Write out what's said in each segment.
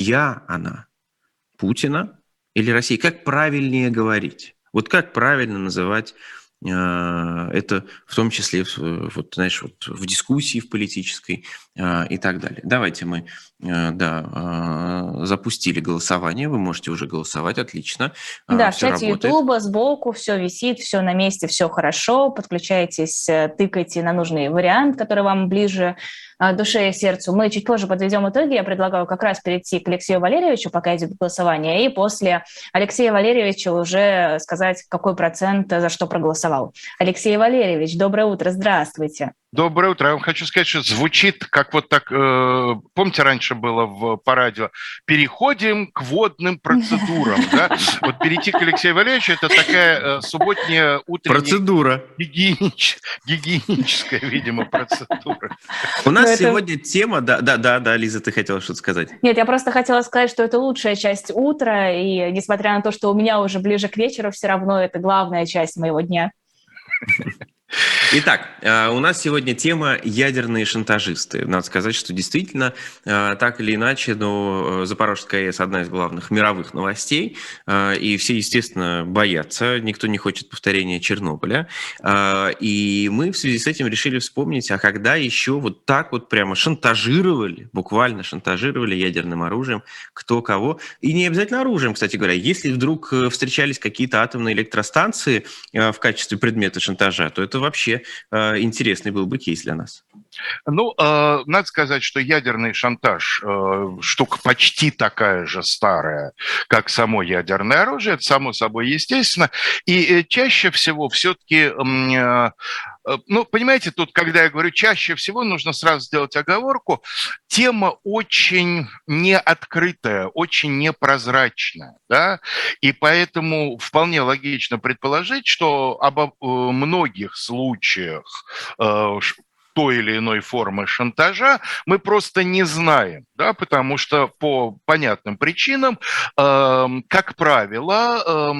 Я, она. Путина или России? Как правильнее говорить? Вот как правильно называть а, это в том числе, вот, знаешь, вот в дискуссии в политической а, и так далее. Давайте мы а, да, запустили голосование, вы можете уже голосовать, отлично. Да, в чате Ютуба сбоку все висит, все на месте, все хорошо, подключайтесь, э, тыкайте на нужный вариант, который вам ближе душе и сердцу. Мы чуть позже подведем итоги. Я предлагаю как раз перейти к Алексею Валерьевичу, пока идет голосование, и после Алексея Валерьевича уже сказать, какой процент за что проголосовал. Алексей Валерьевич, доброе утро, здравствуйте. Доброе утро. Я вам хочу сказать, что звучит как вот так, э, помните, раньше было в, по радио, переходим к водным процедурам. Да? Вот перейти к Алексею Валерьевичу, это такая э, субботняя утренняя... Процедура. Гигиенич, гигиеническая, видимо, процедура. У нас это... сегодня тема... Да, да, да, да, Лиза, ты хотела что-то сказать. Нет, я просто хотела сказать, что это лучшая часть утра, и несмотря на то, что у меня уже ближе к вечеру, все равно это главная часть моего дня. Итак, э, у нас сегодня тема ядерные шантажисты. Надо сказать, что действительно, э, так или иначе, но э, Запорожская АЭС одна из главных мировых новостей, и все, естественно, боятся, никто не хочет повторения Чернобыля. И мы в связи с этим решили вспомнить, а когда еще вот так вот прямо шантажировали, буквально шантажировали ядерным оружием кто кого. И не обязательно оружием, кстати говоря. Если вдруг встречались какие-то атомные электростанции в качестве предмета шантажа, то это вообще э, интересный был бы кейс для нас. Ну, э, надо сказать, что ядерный шантаж э, штука почти такая же старая, как само ядерное оружие, это само собой естественно. И э, чаще всего все-таки э, ну, понимаете, тут, когда я говорю чаще всего, нужно сразу сделать оговорку. Тема очень неоткрытая, очень непрозрачная, да, и поэтому вполне логично предположить, что об э, многих случаях э, той или иной формы шантажа мы просто не знаем, да, потому что по понятным причинам, э, как правило, э,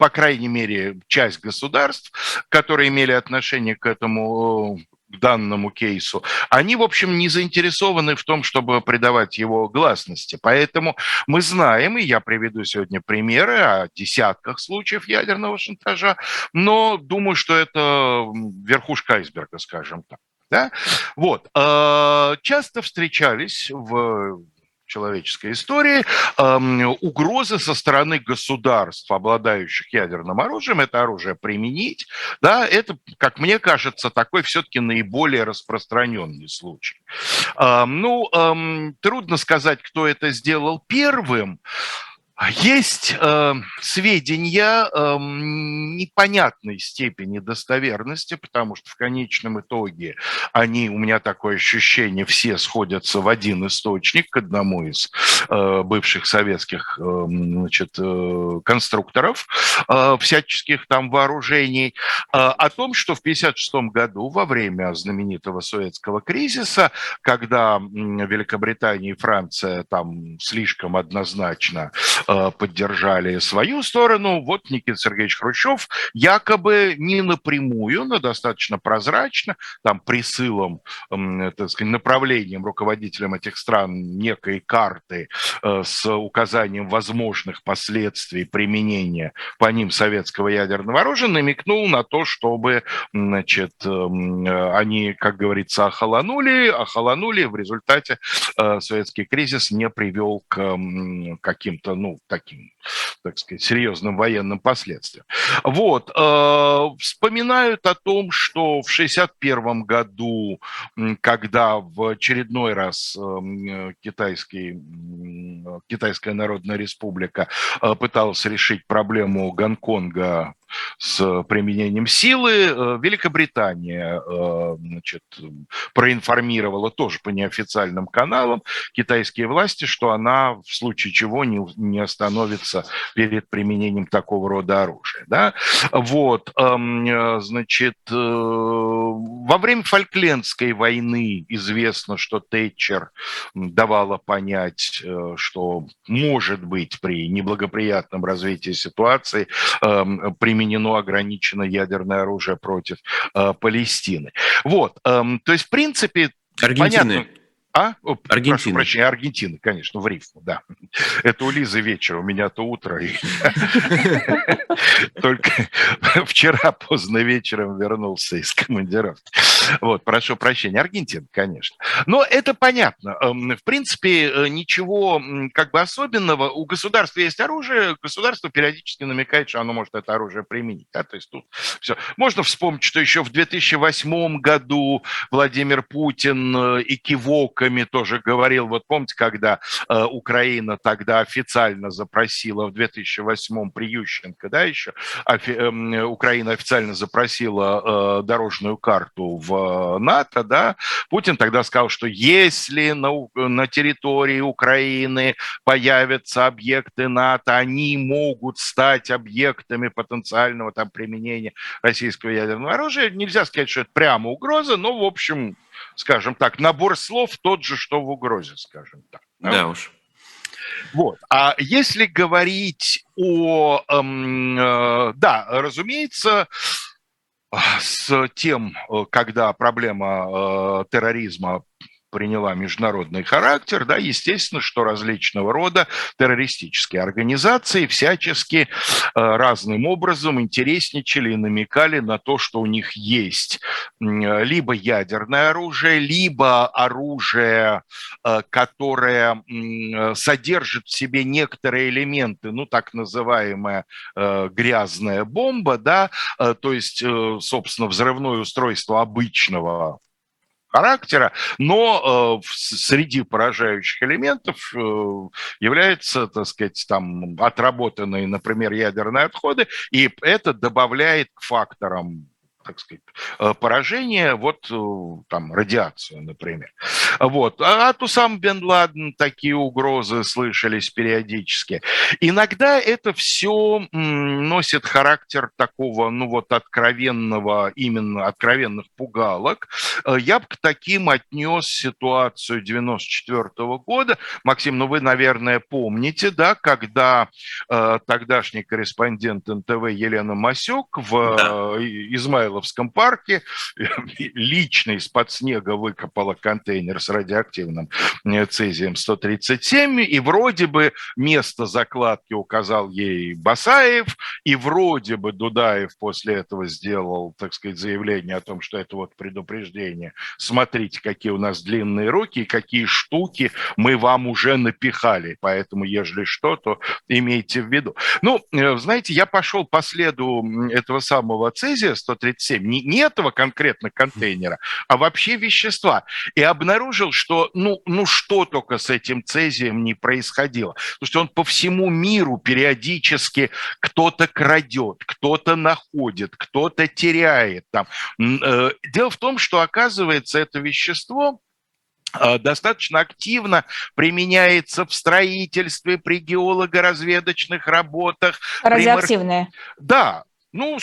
по крайней мере, часть государств, которые имели отношение к этому к данному кейсу, они, в общем, не заинтересованы в том, чтобы придавать его гласности. Поэтому мы знаем, и я приведу сегодня примеры о десятках случаев ядерного шантажа, но думаю, что это верхушка айсберга, скажем так. Да? Вот. Э, часто встречались в человеческой истории, угрозы со стороны государств, обладающих ядерным оружием, это оружие применить, да, это, как мне кажется, такой все-таки наиболее распространенный случай. Ну, трудно сказать, кто это сделал первым, есть э, сведения э, непонятной степени достоверности, потому что в конечном итоге они, у меня такое ощущение, все сходятся в один источник к одному из э, бывших советских э, значит, э, конструкторов э, всяческих там вооружений, э, о том, что в 1956 году во время знаменитого советского кризиса, когда Великобритания и Франция там слишком однозначно поддержали свою сторону. Вот Никита Сергеевич Хрущев якобы не напрямую, но достаточно прозрачно, там присылом, так сказать, направлением руководителям этих стран некой карты э, с указанием возможных последствий применения по ним советского ядерного оружия, намекнул на то, чтобы значит, э, они, как говорится, охолонули, охолонули, в результате советский кризис не привел к каким-то, ну, таким, так сказать, серьезным военным последствиям. Вот. Э, вспоминают о том, что в 1961 году, когда в очередной раз э, китайский, Китайская Народная Республика э, пыталась решить проблему Гонконга с применением силы. Э, Великобритания э, значит, проинформировала тоже по неофициальным каналам китайские власти, что она в случае чего не, не остановится перед применением такого рода оружия. Да? Вот, эм, э, значит, во время Фольклендской войны известно, что Тэтчер давала понять, что может быть при неблагоприятном развитии ситуации применение применено ограничено ядерное оружие против э, Палестины. Вот, э, то есть, в принципе, Аргентины. Понятно, А? Аргентина. Прошу прощения, Аргентина, конечно, в рифму, да. Это у Лизы вечер, у меня-то утро. Только вчера поздно вечером вернулся из командировки. Вот, прошу прощения, Аргентина, конечно. Но это понятно. Эм, в принципе, э, ничего как бы особенного. У государства есть оружие, государство периодически намекает, что оно может это оружие применить. Да? То есть тут все. Можно вспомнить, что еще в 2008 году Владимир Путин э, и кивоками тоже говорил, вот помните, когда э, Украина тогда официально запросила в 2008 при Ющенко, да, еще офи, э, Украина официально запросила э, дорожную карту в Э, НАТО, да, Путин тогда сказал, что если на, на территории Украины появятся объекты НАТО, они могут стать объектами потенциального там применения российского ядерного оружия. Нельзя сказать, что это прямо угроза, но, в общем, скажем так, набор слов тот же, что в угрозе, скажем так. Да, да уж. Вот. А если говорить о... Эм, э, да, разумеется, с тем, э, когда проблема э, терроризма приняла международный характер, да, естественно, что различного рода террористические организации всячески э, разным образом интересничали и намекали на то, что у них есть либо ядерное оружие, либо оружие, э, которое содержит в себе некоторые элементы, ну, так называемая э, грязная бомба, да, то есть, собственно, взрывное устройство обычного характера, но э, среди поражающих элементов э, является, так сказать, там отработанные, например, ядерные отходы, и это добавляет к факторам так сказать, э, поражение, вот э, там радиацию, например. Вот. А от Усам Бен Ладен такие угрозы слышались периодически. Иногда это все носит характер такого, ну вот, откровенного, именно откровенных пугалок. Э, я бы к таким отнес ситуацию 94 года. Максим, ну вы, наверное, помните, да, когда э, тогдашний корреспондент НТВ Елена Масек в да. Измаилове Михайловском парке лично из-под снега выкопала контейнер с радиоактивным э, цезием-137, и вроде бы место закладки указал ей Басаев, и вроде бы Дудаев после этого сделал, так сказать, заявление о том, что это вот предупреждение. Смотрите, какие у нас длинные руки и какие штуки мы вам уже напихали, поэтому, ежели что, то имейте в виду. Ну, э, знаете, я пошел по следу этого самого цезия 137, 27, не, не этого конкретно контейнера, а вообще вещества. И обнаружил, что ну, ну что только с этим цезием не происходило. Потому что он по всему миру периодически кто-то крадет, кто-то находит, кто-то теряет. Там. Э, дело в том, что оказывается это вещество э, достаточно активно применяется в строительстве, при геолого-разведочных работах. Радиоактивное. При... Да, ну,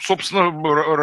собственно,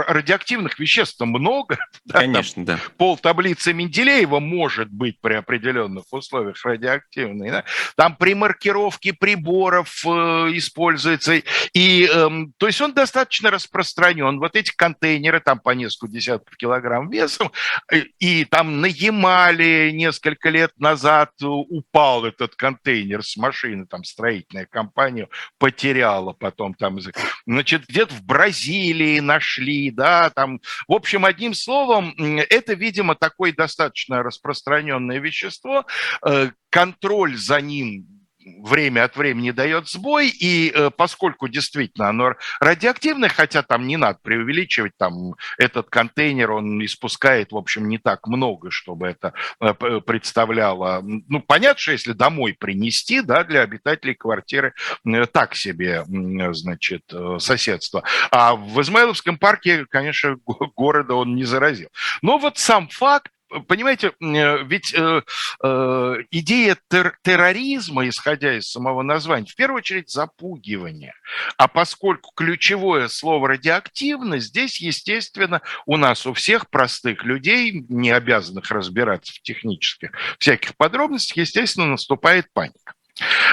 радиоактивных веществ много. Конечно, да. Пол таблицы Менделеева может быть при определенных условиях радиоактивной. Да? Там при маркировке приборов э, используется. И, э, то есть он достаточно распространен. Вот эти контейнеры, там по несколько десятков килограмм весом, э, и там на Ямале несколько лет назад упал этот контейнер с машины, там строительная компания потеряла потом там, значит, где где-то в Бразилии нашли, да, там, в общем, одним словом, это, видимо, такое достаточно распространенное вещество, э, контроль за ним время от времени дает сбой, и э, поскольку действительно оно радиоактивное, хотя там не надо преувеличивать, там этот контейнер, он испускает, в общем, не так много, чтобы это э, представляло. Ну, понятно, что если домой принести, да, для обитателей квартиры э, так себе, значит, э, соседство. А в Измайловском парке, конечно, города он не заразил. Но вот сам факт, понимаете, э, ведь э, э, идея тер терроризма, исходя из самого названия, в первую очередь запугивание. А поскольку ключевое слово радиоактивность, здесь, естественно, у нас у всех простых людей, не обязанных разбираться в технических всяких подробностях, естественно, наступает паника.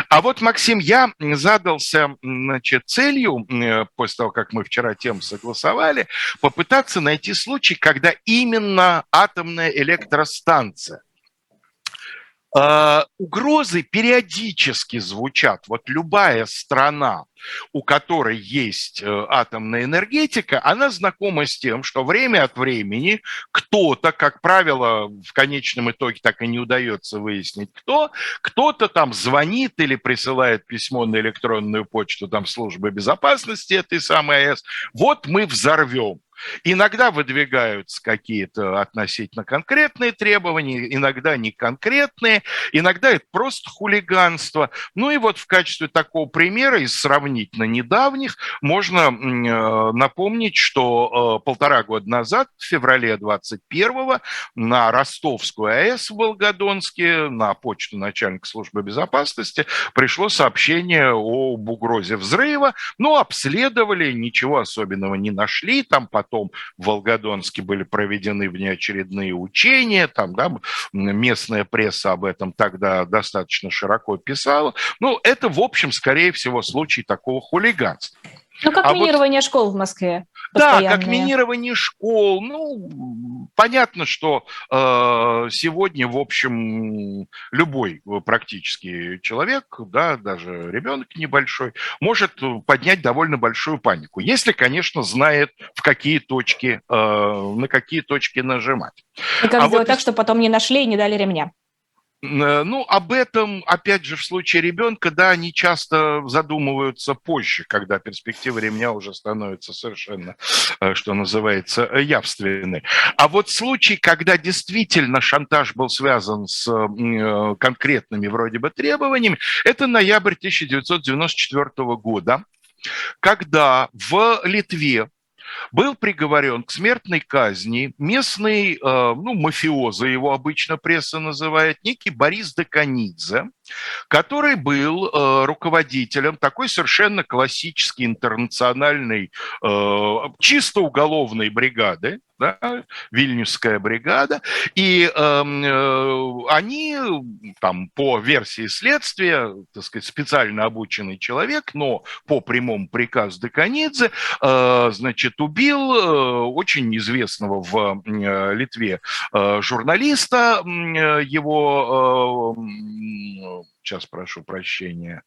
А вот, Максим, я задался значит, целью, э, после того, как мы вчера тему согласовали, попытаться найти случай, когда именно атомная электростанция угрозы периодически звучат. Вот любая страна, у которой есть э, атомная энергетика, она знакома с тем, что время от времени кто-то, как правило, в конечном итоге так и не удается выяснить, кто, кто-то там звонит или присылает письмо на электронную почту там службы безопасности этой самой АЭС. Вот мы взорвем. Иногда выдвигаются какие-то относительно конкретные требования, иногда не конкретные, иногда это просто хулиганство. Ну и вот в качестве такого примера из сравнительно недавних можно э, напомнить, что э, полтора года назад, в феврале 21-го, на Ростовскую АЭС в Волгодонске, на почту начальника службы безопасности пришло сообщение об угрозе взрыва. Ну, обследовали, ничего особенного не нашли, там потом потом в Волгодонске были проведены внеочередные учения, там, да, местная пресса об этом тогда достаточно широко писала. Ну, это, в общем, скорее всего, случай такого хулиганства. Ну, как а минирование вот, школ в Москве. Да, как минирование школ. Ну, понятно, что э, сегодня, в общем, любой практически человек, да, даже ребенок небольшой, может поднять довольно большую панику, если, конечно, знает, в какие точки, э, на какие точки нажимать. И как а сделать вот... так, чтобы потом не нашли и не дали ремня? Э, ну, об этом, опять же, в случае ребенка, да, они часто задумываются позже, когда перспектива ремня уже становится совершенно, э, что называется, явственной. А вот случай, когда действительно шантаж был связан с э, конкретными вроде бы требованиями, это ноябрь 1994 года, когда в Литве был приговорен к смертной казни. Местный, э, ну, мафиоза его обычно пресса называет, некий Борис Деканидзе, который был э, руководителем такой совершенно классической интернациональной, э, чисто уголовной бригады, да, Вильнюсская бригада, и эм, э, они там по версии следствия, так сказать, специально обученный человек, но по прямому приказу Деканидзе, э, значит, убил э, очень известного в э, Литве э, журналиста, э, его, э, сейчас прошу прощения,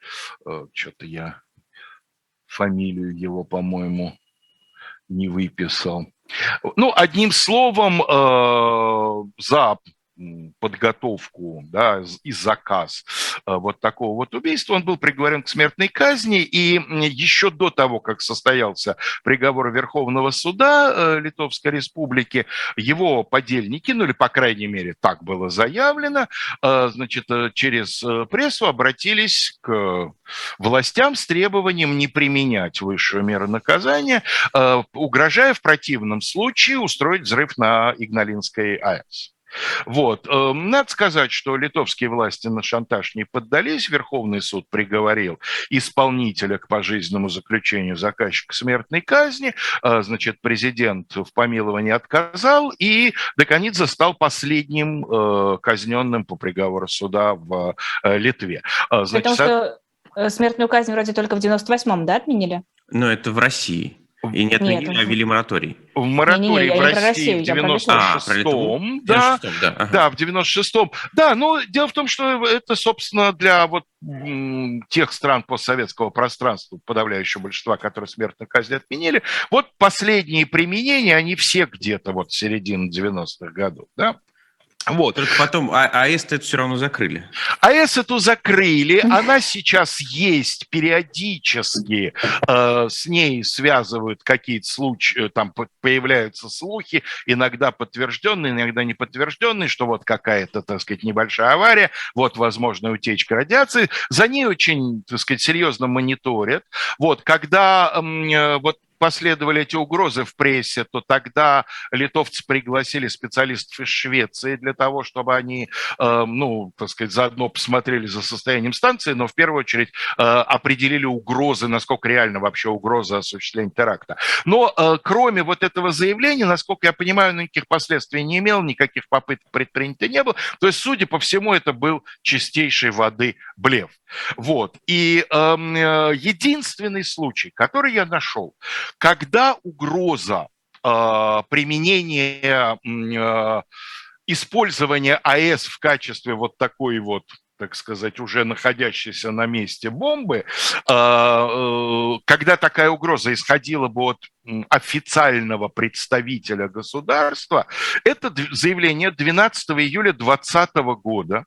э, что-то я фамилию его, по-моему, не выписал. Ну, одним словом, э, за подготовку да, и заказ э, вот такого вот убийства, он был приговорен к смертной казни, и еще до того, как состоялся приговор Верховного суда э, Литовской Республики, его подельники, ну или, по крайней мере, так было заявлено, э, значит, через прессу обратились к властям с требованием не применять высшую меру наказания, угрожая в противном случае устроить взрыв на Игналинской АЭС. Вот. Эм, надо сказать, что литовские власти на шантаж не поддались. Верховный суд приговорил исполнителя к пожизненному заключению заказчика смертной казни. Э, значит, президент в помиловании отказал, и Деканидзе стал последним э, казненным по приговору суда в э, Литве. Значит, Потому что смертную казнь вроде только в 98-м, да, отменили? Ну, это в России. И не отменили, Нет, а ввели мораторий. В моратории не, не, не, в России в 96-м. Да, да, ага. да, в 96-м. Да, но дело в том, что это, собственно, для вот тех стран постсоветского пространства, подавляющего большинства, которые смертную казнь отменили, вот последние применения, они все где-то вот середины 90-х годов, да? Вот. Только потом а, АЭС это все равно закрыли. АЭС эту закрыли, она сейчас есть периодически, э, с ней связывают какие-то случаи, э, там появляются слухи, иногда подтвержденные, иногда не подтвержденные, что вот какая-то, так сказать, небольшая авария, вот возможная утечка радиации, за ней очень, так сказать, серьезно мониторят. Вот, когда э, вот последовали эти угрозы в прессе, то тогда литовцы пригласили специалистов из Швеции для того, чтобы они, э, ну, так сказать, заодно посмотрели за состоянием станции, но в первую очередь э, определили угрозы, насколько реально вообще угроза осуществления теракта. Но э, кроме вот этого заявления, насколько я понимаю, никаких последствий не имел, никаких попыток предпринято не было. То есть, судя по всему, это был чистейшей воды блеф. Вот. И эм, э, единственный случай, который я нашел, когда угроза э, применения э, использование АЭС в качестве вот такой вот так сказать, уже находящейся на месте бомбы, а, э, когда такая угроза исходила бы от официального представителя государства, это заявление 12 июля 2020 года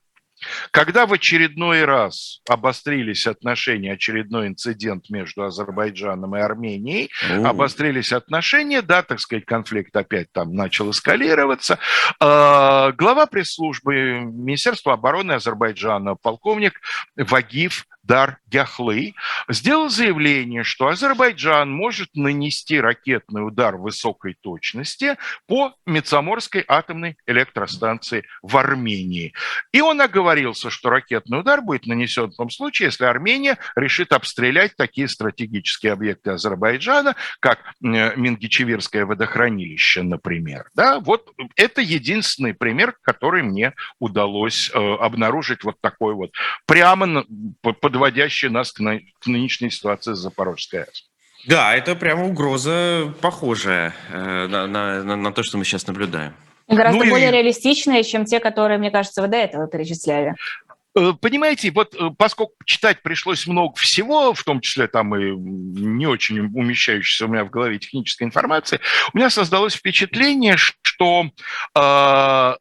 когда в очередной раз обострились отношения, очередной инцидент между Азербайджаном и Арменией, О. обострились отношения, да, так сказать, конфликт опять там начал эскалироваться, а, глава пресс-службы Министерства обороны Азербайджана, полковник Вагиф Дар Яхлы, сделал заявление, что Азербайджан может нанести ракетный удар высокой точности по Мецаморской атомной электростанции в Армении. И он оговорился, что ракетный удар будет нанесен в том случае, если Армения решит обстрелять такие стратегические объекты Азербайджана, как Мингичевирское водохранилище, например. Да, вот это единственный пример, который мне удалось э, обнаружить вот такой вот прямо под подводящие нас к, на, нынешней ситуации с Запорожской АЭС. Да, это прямо угроза похожая э, на, на, на то, что мы сейчас наблюдаем. Гораздо ну, более и... реалистичные, чем те, которые, мне кажется, вы до этого перечисляли. Э, понимаете, вот э, поскольку читать пришлось много всего, в том числе там и не очень умещающейся у меня в голове технической информации, у меня создалось впечатление, что э,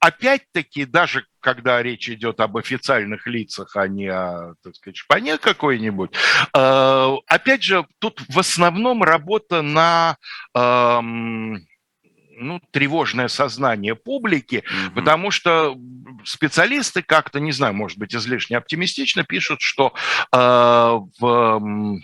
опять-таки, даже когда речь идет об официальных лицах, а не о, так сказать, шпане какой-нибудь, э, опять же, тут в основном работа на... Э, ну, тревожное сознание публики, mm-hmm. потому что специалисты как-то, не знаю, может быть, излишне оптимистично пишут, что э, в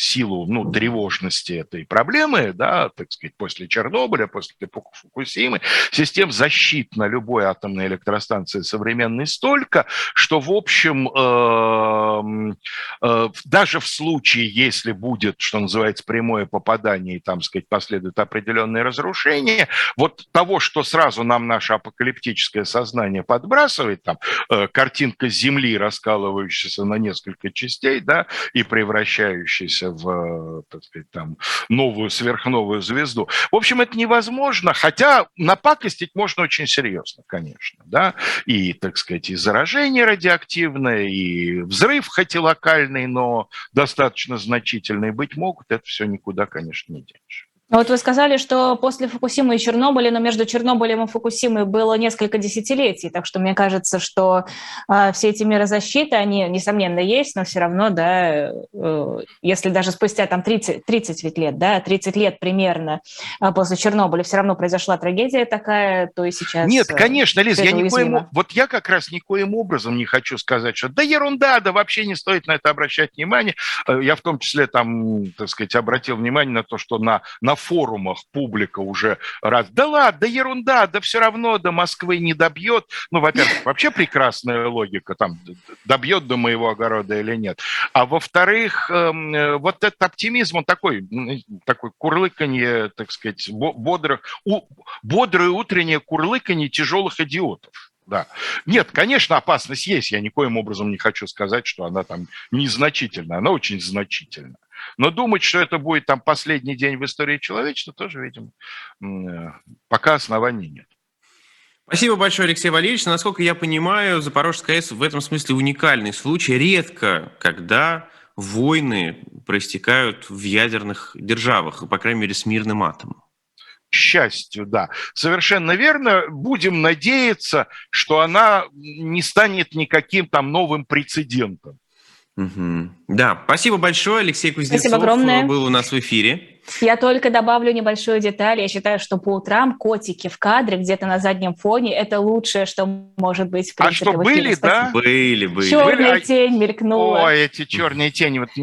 силу ну, тревожности этой проблемы, да, так сказать, после Чернобыля, после Фукусимы, систем защит на любой атомной электростанции современной столько, что, в общем, э, э, даже в случае, если будет, что называется, прямое попадание, и там, сказать, последует определенные разрушения, вот того, что сразу нам наше апокалиптическое сознание подбрасывает, там, э, картинка Земли, раскалывающаяся на несколько частей, да, и превращающаяся в, так сказать, там, новую сверхновую звезду. В общем, это невозможно, хотя напакостить можно очень серьезно, конечно, да, и, так сказать, и заражение радиоактивное, и взрыв, хоть и локальный, но достаточно значительный быть могут, это все никуда, конечно, не денешь. Вот вы сказали, что после Фукусимы и Чернобыля, но между Чернобылем и Фукусимой было несколько десятилетий, так что мне кажется, что э, все эти меры защиты, они, несомненно, есть, но все равно, да, э, если даже спустя там 30, 30 ведь лет, да, 30 лет примерно э, после Чернобыля все равно произошла трагедия такая, то и сейчас... Нет, э, конечно, Лиз, я никоим, вот я как раз никоим образом не хочу сказать, что да ерунда, да вообще не стоит на это обращать внимание. Э, я в том числе там, так сказать, обратил внимание на то, что на, на форумах публика уже раз, да ладно, да ерунда, да все равно до Москвы не добьет. Ну, во-первых, вообще прекрасная логика, там, добьет до моего огорода или нет. А во-вторых, эм, вот этот оптимизм, он такой, такой курлыканье, так сказать, бодрых, бодрое утреннее курлыканье тяжелых идиотов. Да. Нет, конечно, опасность есть. Я никоим образом не хочу сказать, что она там незначительна. Она очень значительна. Но думать, что это будет там последний день в истории человечества, тоже, видимо, пока оснований нет. Спасибо большое, Алексей Валерьевич. Насколько я понимаю, Запорожская АЭС в этом смысле уникальный случай. Редко, когда войны проистекают в ядерных державах, по крайней мере, с мирным атомом. К счастью, да. Совершенно верно. Будем надеяться, что она не станет никаким там новым прецедентом. Угу. Да, спасибо большое. Алексей Кузнецов спасибо огромное. был у нас в эфире. Я только добавлю небольшую деталь. Я считаю, что по утрам котики в кадре где-то на заднем фоне – это лучшее, что может быть. В принципе, а что, были, да? Были, были. Черная были. тень мелькнула. Ой, эти черные тени. Вот